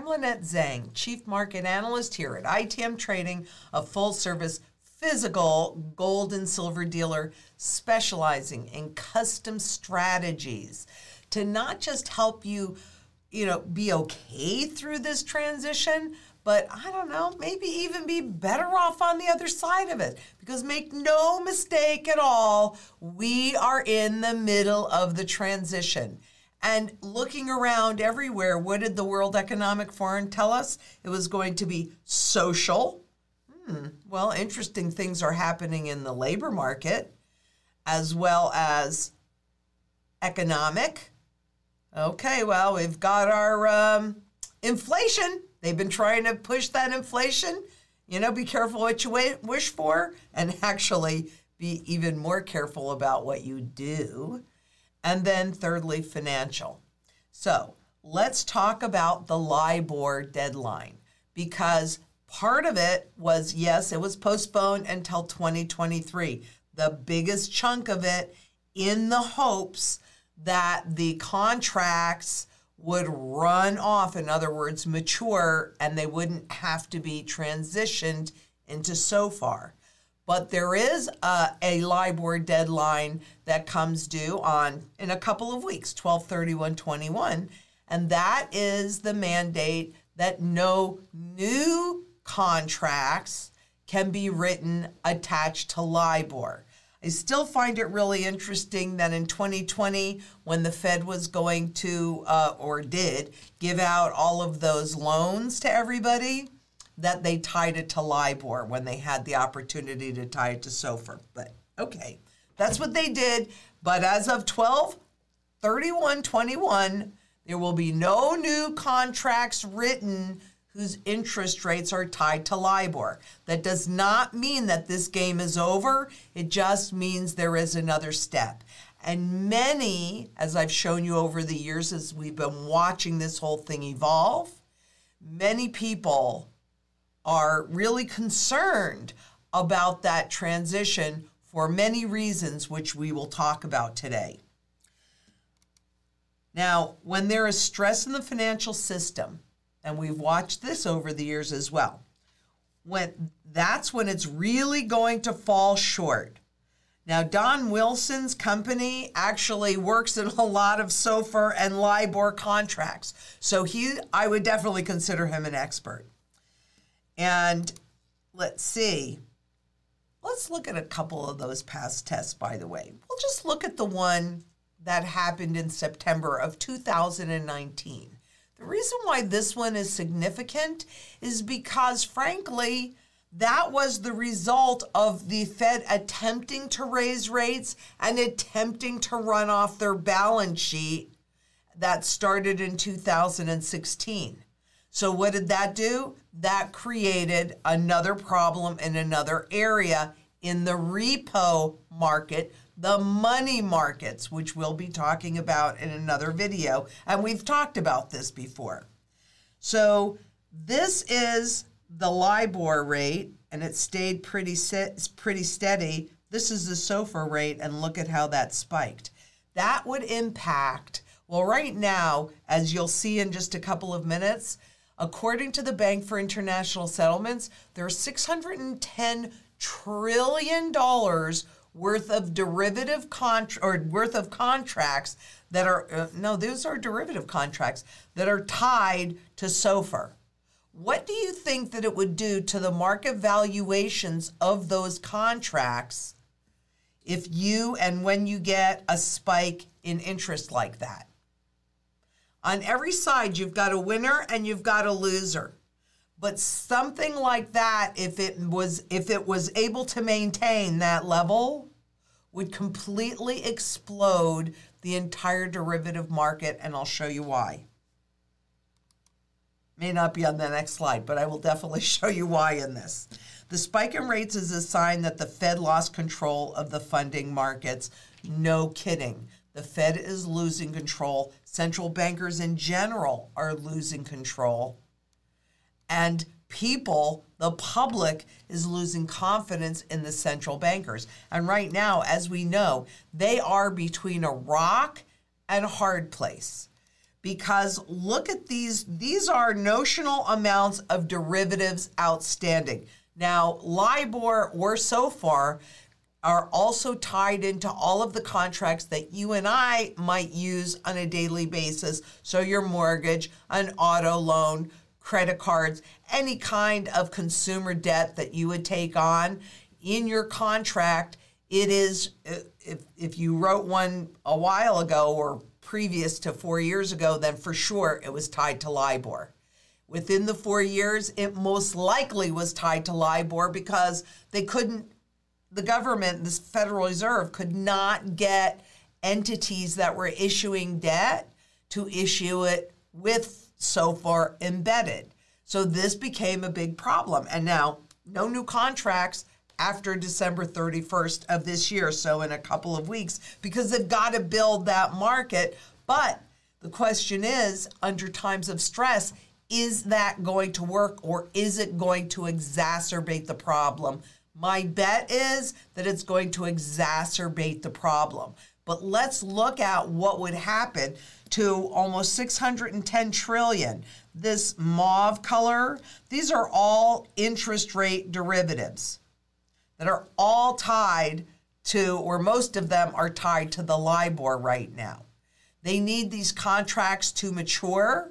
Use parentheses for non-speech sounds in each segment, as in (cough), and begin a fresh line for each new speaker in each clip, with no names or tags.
I'm Lynette Zhang, Chief Market Analyst here at ITM Trading, a full service physical gold and silver dealer specializing in custom strategies to not just help you, you know, be okay through this transition, but I don't know, maybe even be better off on the other side of it. Because make no mistake at all, we are in the middle of the transition. And looking around everywhere, what did the World Economic Forum tell us? It was going to be social. Hmm, well, interesting things are happening in the labor market as well as economic. Okay, well, we've got our um, inflation. They've been trying to push that inflation. You know, be careful what you wish for, and (laughs) actually be even more careful about what you do. And then, thirdly, financial. So let's talk about the LIBOR deadline because part of it was yes, it was postponed until 2023. The biggest chunk of it in the hopes that the contracts would run off, in other words, mature, and they wouldn't have to be transitioned into SOFR. But there is a, a LIBOR deadline that comes due on in a couple of weeks, 123121, and that is the mandate that no new contracts can be written attached to LIBOR. I still find it really interesting that in 2020, when the Fed was going to, uh, or did, give out all of those loans to everybody, that they tied it to LIBOR when they had the opportunity to tie it to SOFR. But okay, that's what they did. But as of 12 31 21, there will be no new contracts written whose interest rates are tied to LIBOR. That does not mean that this game is over, it just means there is another step. And many, as I've shown you over the years as we've been watching this whole thing evolve, many people are really concerned about that transition for many reasons, which we will talk about today. Now, when there is stress in the financial system, and we've watched this over the years as well, when that's when it's really going to fall short. Now, Don Wilson's company actually works in a lot of SOFR and LIBOR contracts. So he I would definitely consider him an expert. And let's see. Let's look at a couple of those past tests, by the way. We'll just look at the one that happened in September of 2019. The reason why this one is significant is because, frankly, that was the result of the Fed attempting to raise rates and attempting to run off their balance sheet that started in 2016. So, what did that do? That created another problem in another area in the repo market, the money markets, which we'll be talking about in another video. And we've talked about this before. So, this is the LIBOR rate, and it stayed pretty, pretty steady. This is the SOFR rate, and look at how that spiked. That would impact, well, right now, as you'll see in just a couple of minutes, According to the Bank for International Settlements, there are $610 trillion worth of derivative contract or worth of contracts that are uh, no, those are derivative contracts that are tied to SOFR. What do you think that it would do to the market valuations of those contracts if you and when you get a spike in interest like that? On every side, you've got a winner and you've got a loser. But something like that, if it was if it was able to maintain that level, would completely explode the entire derivative market, and I'll show you why. May not be on the next slide, but I will definitely (laughs) show you why in this. The spike in rates is a sign that the Fed lost control of the funding markets. No kidding. The Fed is losing control. Central bankers in general are losing control. And people, the public, is losing confidence in the central bankers. And right now, as we know, they are between a rock and a hard place because look at these these are notional amounts of derivatives outstanding. Now, LIBOR or SOFR are also tied into all of the contracts that you and I might use on a daily basis. So, your mortgage, an auto loan, credit cards, any kind of consumer debt that you would take on in your contract, it is, if, if you wrote one a while ago or previous to four years ago, then for sure it was tied to LIBOR. Within the four years, it most likely was tied to LIBOR because they couldn't the government, the Federal Reserve, could not get entities that were issuing debt to issue it with SOFR embedded. So this became a big problem. And now, no new contracts after December 31st of this year, so in a couple of weeks, because they've got to build that market. But the question is under times of stress, is that going to work or is it going to exacerbate the problem? My bet is that it's going to exacerbate the problem. But let's look at what would happen to almost 610 trillion. This mauve color, these are all interest rate derivatives that are all tied to, or most of them are tied to the LIBOR right now. They need these contracts to mature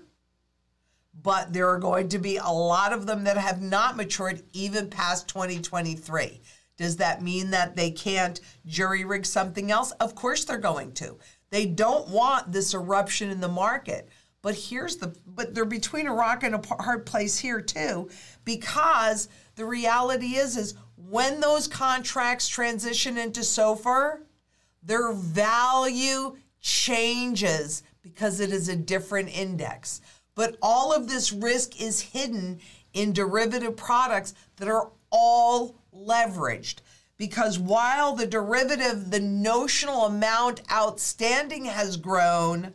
but there are going to be a lot of them that have not matured even past 2023. Does that mean that they can't jury rig something else? Of course they're going to. They don't want this eruption in the market. But here's the but they're between a rock and a hard place here too because the reality is is when those contracts transition into SOFR, their value changes because it is a different index. But all of this risk is hidden in derivative products that are all leveraged. Because while the derivative, the notional amount outstanding has grown,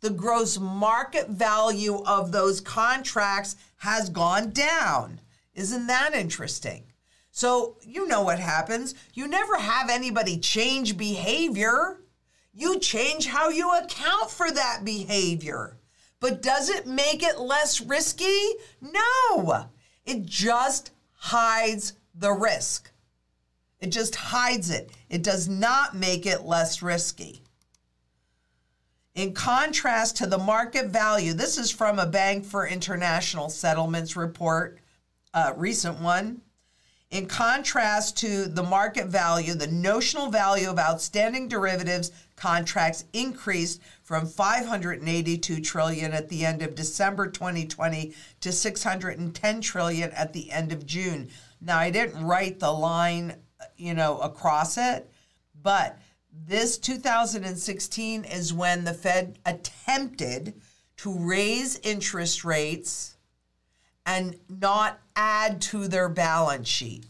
the gross market value of those contracts has gone down. Isn't that interesting? So, you know what happens. You never have anybody change behavior, you change how you account for that behavior. But does it make it less risky? No. It just hides the risk. It just hides it. It does not make it less risky. In contrast to the market value, this is from a Bank for International Settlements report, a recent one. In contrast to the market value, the notional value of outstanding derivatives contracts increased from 582 trillion at the end of December 2020 to 610 trillion at the end of June. Now I didn't write the line, you know, across it, but this 2016 is when the Fed attempted to raise interest rates and not add to their balance sheet.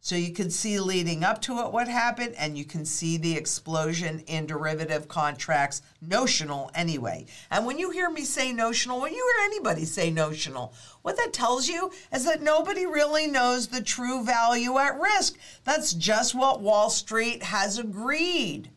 So you can see leading up to it what happened, and you can see the explosion in derivative contracts, notional anyway. And when you hear me say notional, when you hear anybody say notional, what that tells you is that nobody really knows the true value at risk. That's just what Wall Street has agreed.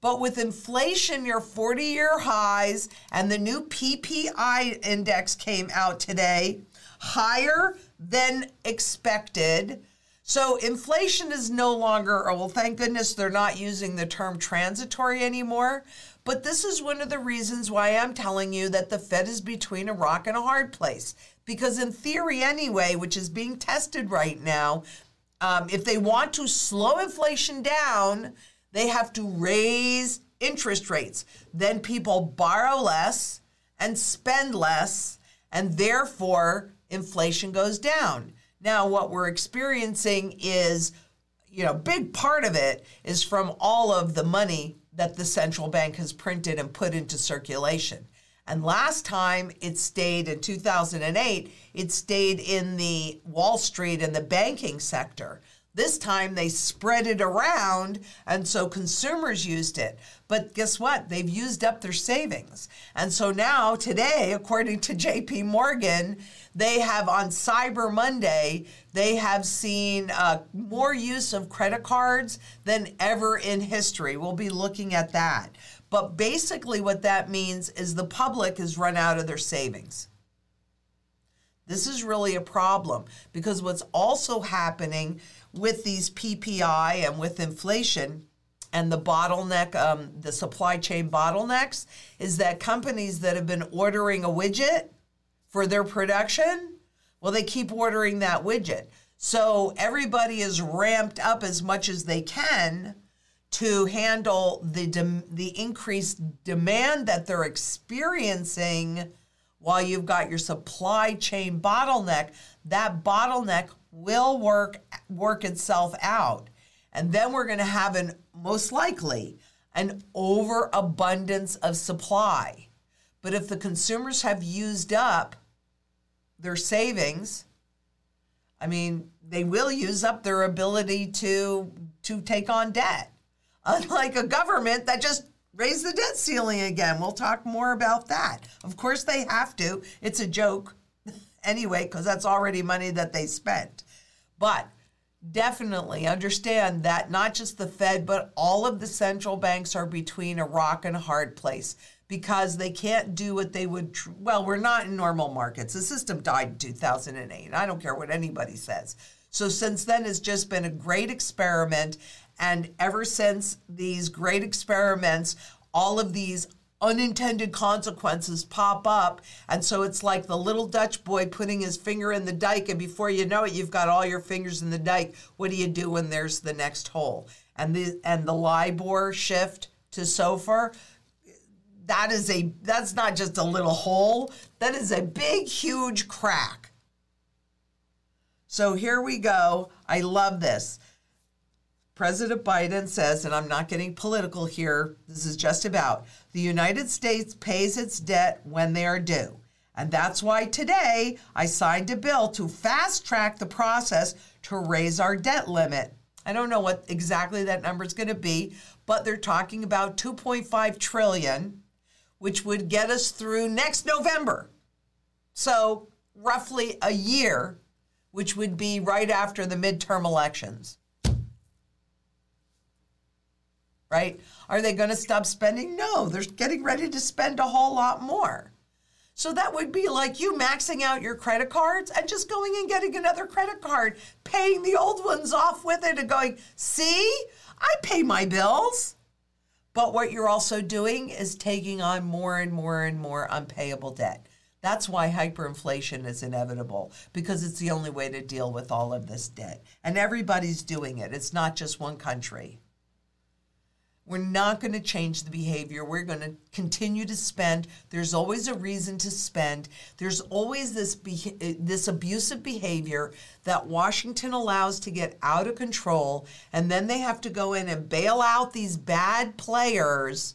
But with inflation near 40 year highs and the new PPI index came out today, higher than expected so inflation is no longer, oh, well, thank goodness they're not using the term transitory anymore. But this is one of the reasons why I'm telling you that the Fed is between a rock and a hard place. Because, in theory, anyway, which is being tested right now, um, if they want to slow inflation down, they have to raise interest rates. Then people borrow less and spend less, and therefore inflation goes down. Now, what we're experiencing is, you know, big part of it is from all of the money that the central bank has printed and put into circulation. And last time it stayed in 2008, it stayed in the Wall Street and the banking sector. This time they spread it around, and so consumers used it. But guess what? They've used up their savings. And so now, today, according to JP Morgan, they have on Cyber Monday, they have seen uh, more use of credit cards than ever in history. We'll be looking at that. But basically, what that means is the public has run out of their savings. This is really a problem because what's also happening with these PPI and with inflation and the bottleneck, um, the supply chain bottlenecks, is that companies that have been ordering a widget for their production, well, they keep ordering that widget. So everybody is ramped up as much as they can to handle the de- the increased demand that they're experiencing while you've got your supply chain bottleneck that bottleneck will work work itself out. And then we're going to have an most likely an overabundance of supply. But if the consumers have used up their savings i mean they will use up their ability to to take on debt. (laughs) Unlike a government that just raised the debt ceiling again. We'll talk more about that. Of course they have to. It's a joke anyway because that's already money that they spent but definitely understand that not just the Fed, but all of the central banks are between a rock and a hard place because they can't do what they would. Tr- well, we're not in normal markets. The system died in 2008. I don't care what anybody says. So since then, it's just been a great experiment. And ever since these great experiments, all of these unintended consequences pop up. And so it's like the little Dutch boy putting his finger in the dike, and before you know it, you've got all your fingers in the dike. What do you do when there's the next hole? And the and the LIBOR shift to SOFR, that is a that's not just a little hole, that is a big, huge crack. So here we go. I love this. President Biden says, and I'm not getting political here, this is just about the United States pays its debt when they are due. And that's why today I signed a bill to fast track the process to raise our debt limit. I don't know what exactly that number is going to be, but they're talking about 2.5 trillion, which would get us through next November. So, roughly a year, which would be right after the midterm elections right? Are they going to stop spending? No, they're getting ready to spend a whole lot more. So that would be like you maxing out your credit cards and just going and getting another credit card, paying the old ones off with it and going, see, I pay my bills. But what you're also doing is taking on more and more and more unpayable debt. That's why hyperinflation is inevitable because it's the only way to deal with all of this debt. And everybody's doing it, it's not just one country. We're not going to change the behavior. We're going to continue to spend. There's always a reason to spend. There's always this be- this abusive behavior that Washington allows to get out of control, and then they have to go in and bail out these bad players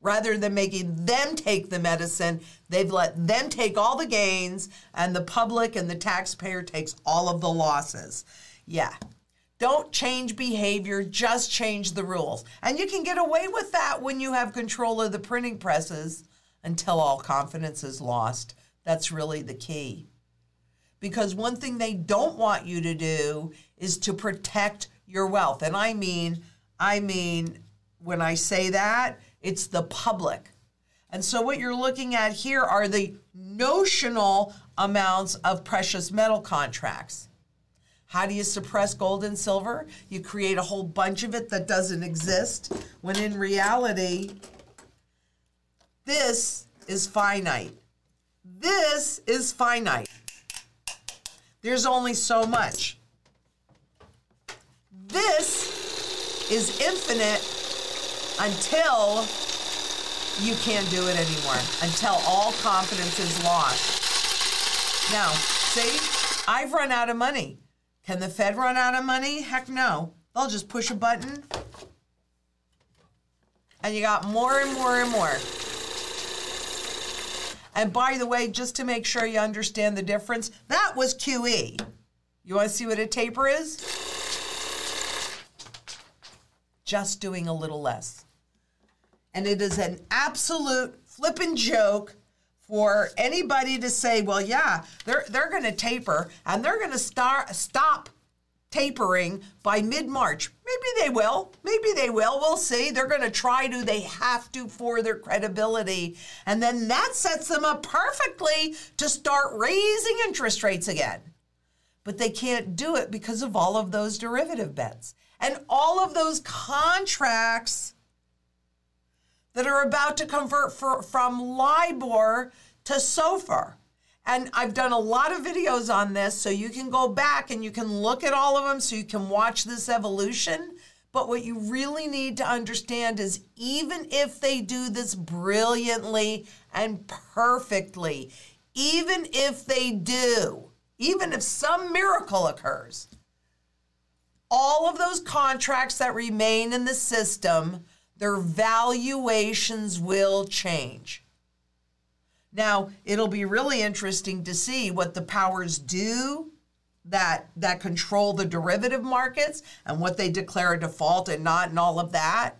rather than making them take the medicine, they've let them take all the gains, and the public and the taxpayer takes all of the losses. Yeah, don't change behavior, just change the rules. And you can get away with that when you have control of the printing presses until all confidence is lost. That's really the key. Because one thing they don't want you to do is to protect your wealth. And I mean, I mean, when I say that, it's the public. And so what you're looking at here are the notional amounts of precious metal contracts. How do you suppress gold and silver? You create a whole bunch of it that doesn't exist, when in reality, this is finite. This is finite. There's only so much. This is infinite until you can't do it anymore, until all confidence is lost. Now, see, I've run out of money. Can the Fed run out of money? Heck no. They'll just push a button and you got more and more and more. And by the way, just to make sure you understand the difference, that was QE. You want to see what a taper is? Just doing a little less. And it is an absolute flippin' joke for anybody to say, well, yeah, they're, they're going to taper and they're going to start stop tapering by mid March. Maybe they will. Maybe they will. We'll see. They're going to try to. They have to for their credibility. And then that sets them up perfectly to start raising interest rates again. But they can't do it because of all of those derivative bets and all of those contracts that are about to convert for, from LIBOR to SOFR. And I've done a lot of videos on this, so you can go back and you can look at all of them so you can watch this evolution. But what you really need to understand is even if they do this brilliantly and perfectly, even if they do, even if some miracle occurs, all of those contracts that remain in the system, their valuations will change. Now, it'll be really interesting to see what the powers do that that control the derivative markets and what they declare a default and not and all of that.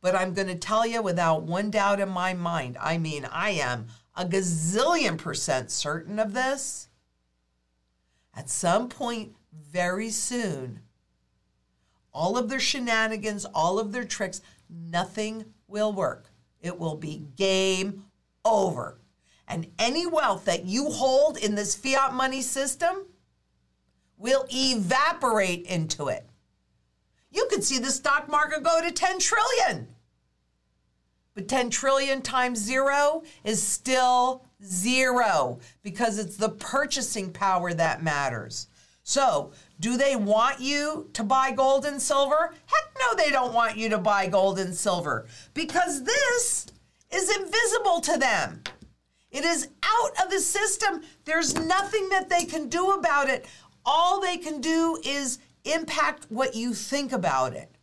But I'm going to tell you without one doubt in my mind, I mean, I am a gazillion percent certain of this. At some point very soon, all of their shenanigans, all of their tricks, nothing will work. It will be game over. And any wealth that you hold in this fiat money system will evaporate into it. You could see the stock market go to 10 trillion. But 10 trillion times zero is still zero because it's the purchasing power that matters. So, do they want you to buy gold and silver? Heck no, they don't want you to buy gold and silver because this is invisible to them. It is out of the system. There's nothing that they can do about it. All they can do is impact what you think about it.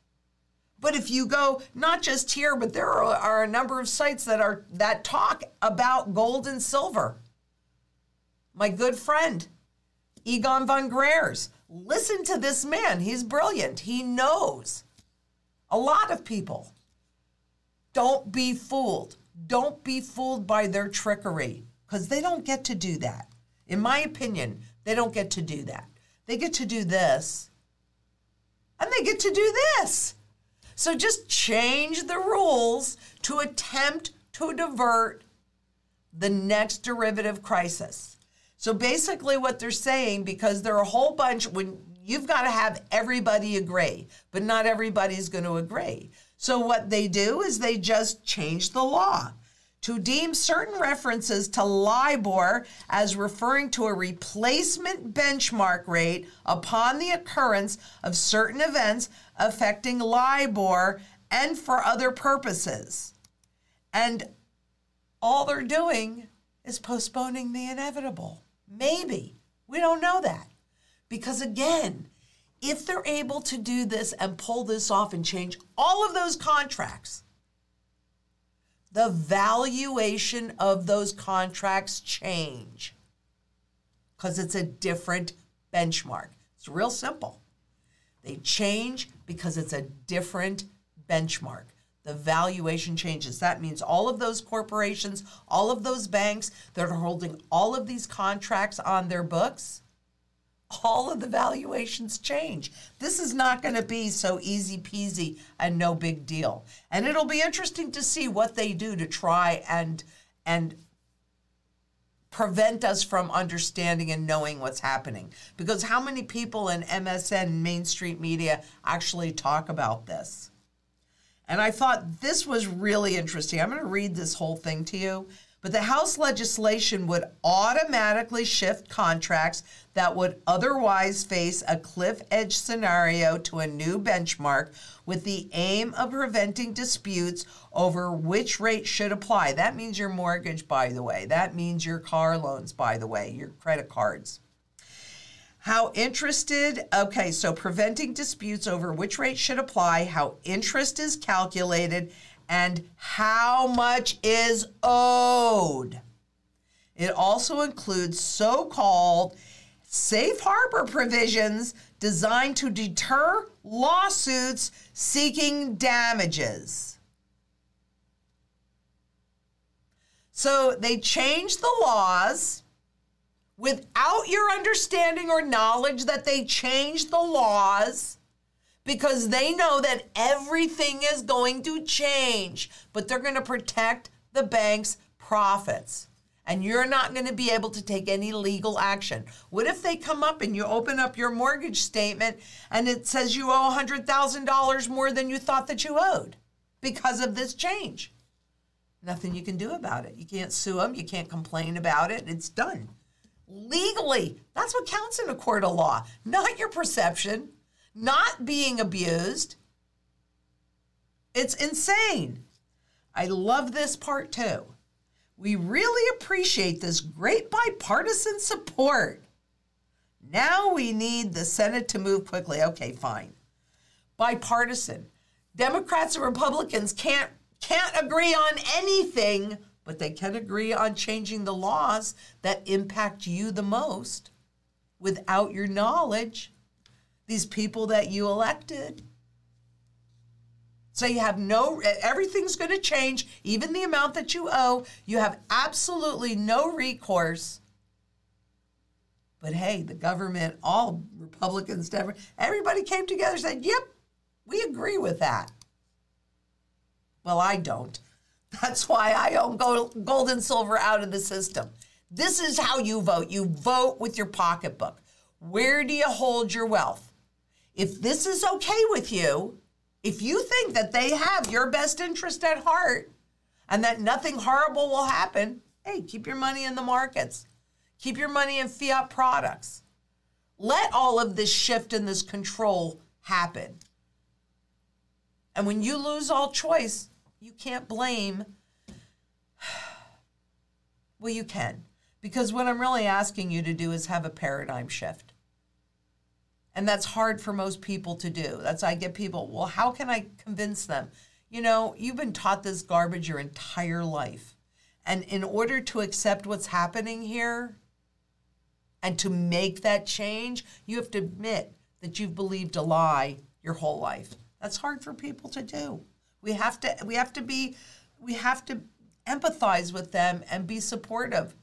But if you go not just here, but there are, are a number of sites that are that talk about gold and silver. My good friend, Egon von Greyerz. Listen to this man. He's brilliant. He knows a lot of people. Don't be fooled. Don't be fooled by their trickery because they don't get to do that. In my opinion, they don't get to do that. They get to do this and they get to do this. So just change the rules to attempt to divert the next derivative crisis. So basically, what they're saying, because there are a whole bunch, when you've got to have everybody agree, but not everybody's going to agree. So what they do is they just change the law to deem certain references to LIBOR as referring to a replacement benchmark rate upon the occurrence of certain events affecting LIBOR and for other purposes. And all they're doing is postponing the inevitable. Maybe. We don't know that. Because again, if they're able to do this and pull this off and change all of those contracts, the valuation of those contracts change because it's a different benchmark. It's real simple. They change because it's a different benchmark. The valuation changes. That means all of those corporations, all of those banks that are holding all of these contracts on their books, all of the valuations change. This is not going to be so easy peasy and no big deal. And it'll be interesting to see what they do to try and and prevent us from understanding and knowing what's happening. Because how many people in MSM Main Street Media actually talk about this? And I thought this was really interesting. I'm going to read this whole thing to you but the House legislation would automatically shift contracts that would otherwise face a cliff edge scenario to a new benchmark with the aim of preventing disputes over which rate should apply. That means your mortgage, by the way. That means your car loans, by the way, your credit cards. How interested, okay, so preventing disputes over which rate should apply, how interest is calculated, and how much is owed. It also includes so called safe harbor provisions designed to deter lawsuits seeking damages. So they changed the laws without your understanding or knowledge that they changed the laws because they know that everything is going to change, but they're going to protect the bank's profits. And you're not going to be able to take any legal action. What if they come up and you open up your mortgage statement and it says you owe $100,000 more than you thought that you owed because of this change? Nothing you can do about it. You can't sue them, you can't complain about it. It's done. Legally, that's what counts in a court of law, not your perception not being abused. It's insane. I love this part too. We really appreciate this great bipartisan support. Now we need the Senate to move quickly. Okay, fine. Bipartisan. Democrats and Republicans can't can't agree on anything, but they can agree on changing the laws that impact you the most without your knowledge these people that you elected. So you have no, everything's going to change, even the amount that you owe. You have absolutely no recourse. But hey, the government, all Republicans, everybody came together and said, yep, we agree with that. Well, I don't. (laughs) That's why I own gold and silver out of the system. This is how you vote. You vote with your pocketbook. Where do you hold your wealth? If this is okay with you, if you think that they have your best interest at heart and that nothing horrible will happen, hey, keep your money in the markets. Keep your money in fiat products. Let all of this shift and this control happen. And when you lose all choice, you can't blame. (sighs) Well, you can. Because what I'm really asking you to do is have a paradigm shift. And that's hard for most people to do. That's why I get people, well, how can I convince them? You know, you've been taught this garbage your entire life. And in order to accept what's happening here and to make that change, you have to admit that you've believed a lie your whole life. That's hard for people to do. We have to we have to be we have to empathize with them and be supportive.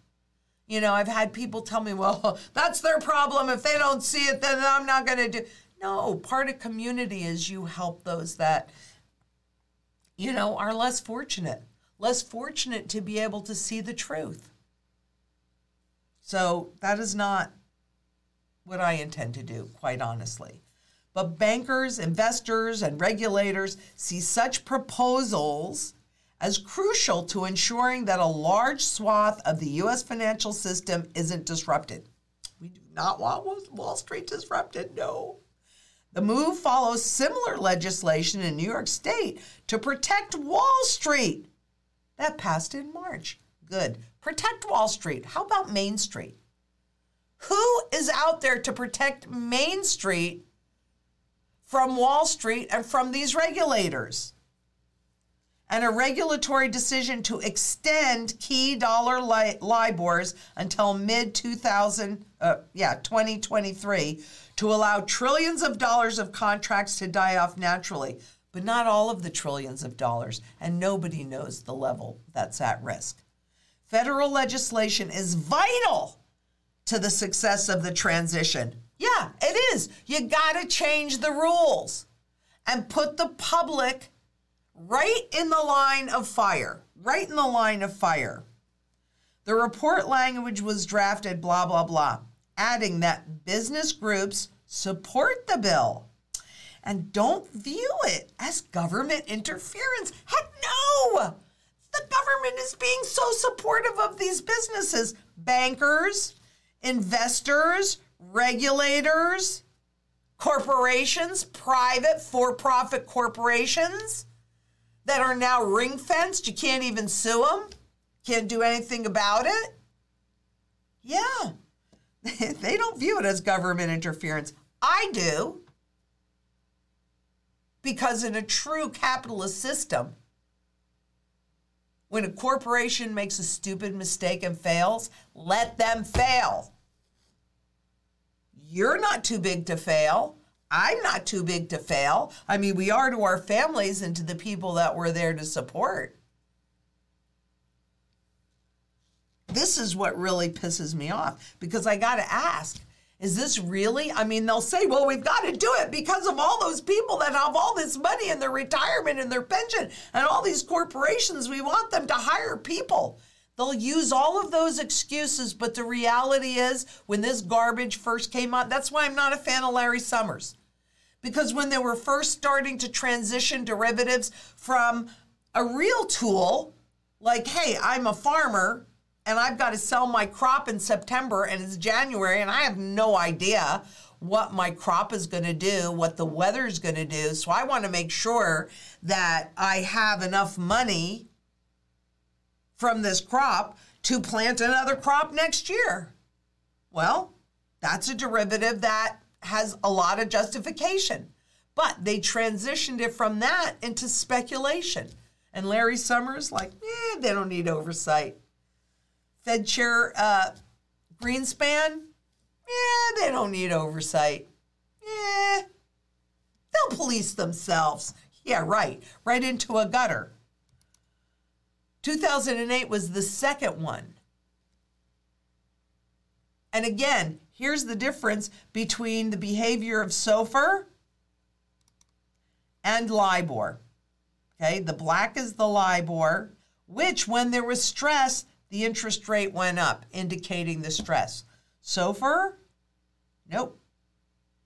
You know, I've had people tell me, well, (laughs) that's their problem. If they don't see it, then I'm not going to do. No, part of community is you help those that, you know, are less fortunate, less fortunate to be able to see the truth. So that is not what I intend to do, quite honestly. But bankers, investors, and regulators see such proposals as crucial to ensuring that a large swath of the U.S. financial system isn't disrupted. We do not want Wall Street disrupted, no. The move follows similar legislation in New York State to protect Wall Street. That passed in March. Good. Protect Wall Street. How about Main Street? Who is out there to protect Main Street from Wall Street and from these regulators? And a regulatory decision to extend key dollar li- LIBORs until mid 2000, uh, yeah, 2023 to allow trillions of dollars of contracts to die off naturally, but not all of the trillions of dollars, and nobody knows the level that's at risk. Federal legislation is vital to the success of the transition. Yeah, it is. You got to change the rules and put the public right in the line of fire, right in the line of fire. The report language was drafted, blah, blah, blah, adding that business groups support the bill and don't view it as government interference. Heck no! The government is being so supportive of these businesses. Bankers, investors, regulators, corporations, private for profit corporations that are now ring fenced. You can't even sue them, can't do anything about it. Yeah, (laughs) they don't view it as government interference. I do. Because in a true capitalist system, when a corporation makes a stupid mistake and fails, let them fail. You're not too big to fail. I'm not too big to fail. I mean, we are to our families and to the people that we're there to support. This is what really pisses me off because I got to ask is this really? I mean, they'll say, well, we've got to do it because of all those people that have all this money in their retirement and their pension and all these corporations. We want them to hire people. They'll use all of those excuses, but the reality is, when this garbage first came out, that's why I'm not a fan of Larry Summers. Because when they were first starting to transition derivatives from a real tool, like, hey, I'm a farmer and I've got to sell my crop in September and it's January and I have no idea what my crop is going to do, what the weather is going to do. So I want to make sure that I have enough money from this crop to plant another crop next year. Well, that's a derivative that has a lot of justification. But they transitioned it from that into speculation. And Larry Summers, like, eh, they don't need oversight. Fed Chair uh, Greenspan, yeah, they don't need oversight. Yeah, they'll police themselves. Yeah, right, right into a gutter. 2008 was the second one. And again, here's the difference between the behavior of SOFR and LIBOR. Okay, the black is the LIBOR, which, when there was stress, the interest rate went up, indicating the stress. SOFR, nope,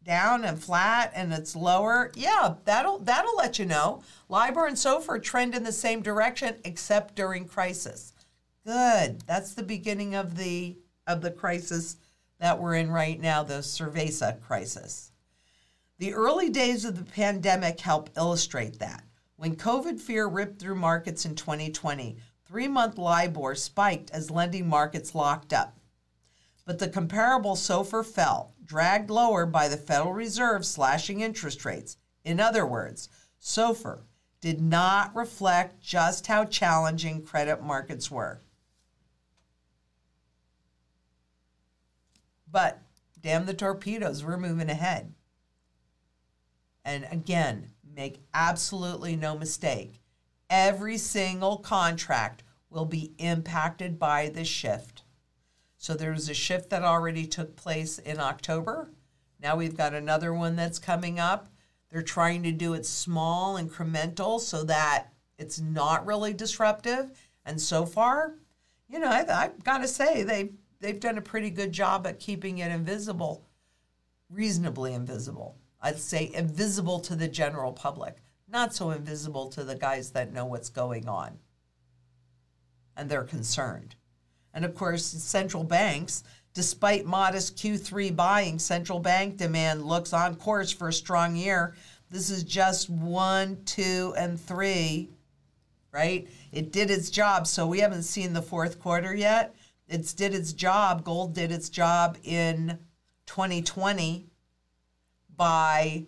down and flat, and it's lower. Yeah, that'll that'll let you know. LIBOR and SOFR trend in the same direction, except during crisis. Good. That's the beginning of the of the crisis that we're in right now, the Cerveza crisis. The early days of the pandemic help illustrate that. When COVID fear ripped through markets in 2020, Three month LIBOR spiked as lending markets locked up. But the comparable SOFR fell, dragged lower by the Federal Reserve slashing interest rates. In other words, SOFR did not reflect just how challenging credit markets were. But damn the torpedoes, we're moving ahead. And again, make absolutely no mistake every single contract will be impacted by this shift. So there was a shift that already took place in October. Now we've got another one that's coming up. They're trying to do it small, incremental, so that it's not really disruptive. And so far, you know, I've, I've got to say they they've done a pretty good job at keeping it invisible, reasonably invisible. I'd say invisible to the general public not so invisible to the guys that know what's going on and they're concerned. And of course, central banks, despite modest Q3 buying, central bank demand looks on course for a strong year. This is just one, two, and three, right? It did its job. So we haven't seen the fourth quarter yet. It's did its job. Gold did its job in 2020 by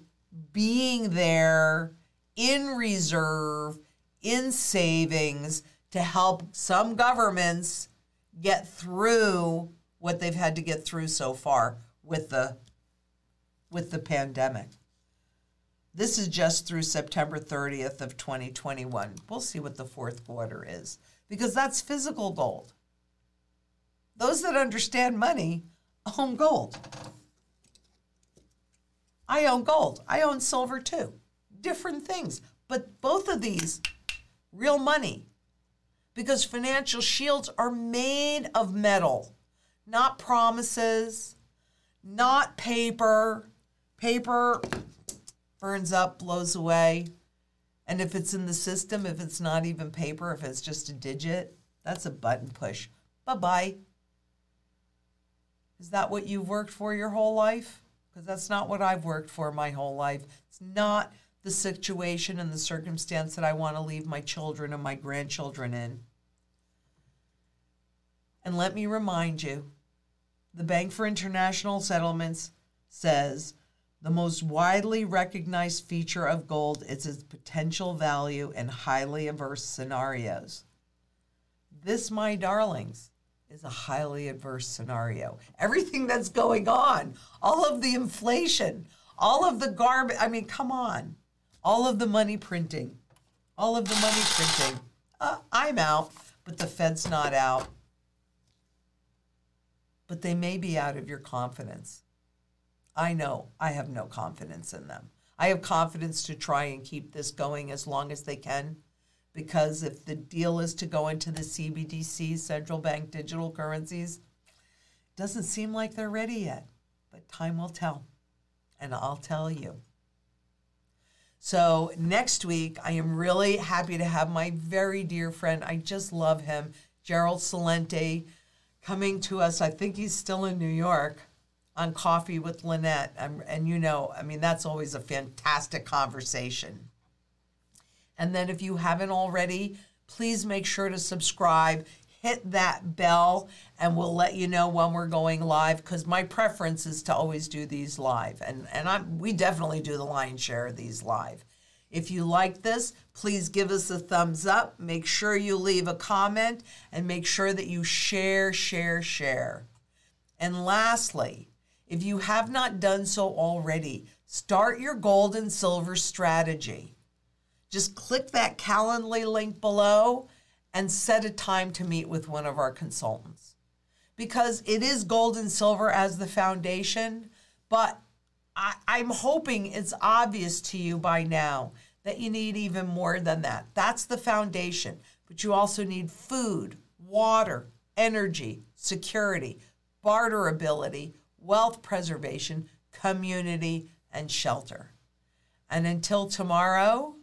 being there in reserve, in savings to help some governments get through what they've had to get through so far with the with the pandemic. This is just through September 30th of 2021. We'll see what the fourth quarter is because that's physical gold. Those that understand money own gold. I own gold. I own silver too different things. But both of these, real money. Because financial shields are made of metal, not promises, not paper. Paper burns up, blows away. And if it's in the system, if it's not even paper, if it's just a digit, that's a button push. Bye bye. Is that what you've worked for your whole life? Because that's not what I've worked for my whole life. It's not the situation and the circumstance that I want to leave my children and my grandchildren in. And let me remind you the Bank for International Settlements says the most widely recognized feature of gold is its potential value in highly adverse scenarios. This, my darlings, is a highly adverse scenario. Everything that's going on, all of the inflation, all of the garbage, I mean, come on. All of the money printing, all of the money printing. Uh, I'm out, but the Fed's not out. But they may be out of your confidence. I know I have no confidence in them. I have confidence to try and keep this going as long as they can because if the deal is to go into the CBDC, central bank digital currencies, doesn't seem like they're ready yet. But time will tell. And I'll tell you. So next week, I am really happy to have my very dear friend. I just love him, Gerald Celente, coming to us. I think he's still in New York on Coffee with Lynette. And you know, I mean, that's always a fantastic conversation. And then if you haven't already, please make sure to subscribe, hit that bell, and we'll let you know when we're going live because my preference is to always do these live. And, and I'm, we definitely do the lion's share of these live. If you like this, please give us a thumbs up. Make sure you leave a comment and make sure that you share, share, share. And lastly, if you have not done so already, start your gold and silver strategy. Just click that Calendly link below and set a time to meet with one of our consultants. Because it is gold and silver as the foundation, but I, I'm hoping it's obvious to you by now that you need even more than that. That's the foundation, but you also need food, water, energy, security, barterability, wealth preservation, community, and shelter. And until tomorrow,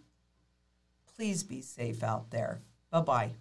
please be safe out there. Bye bye.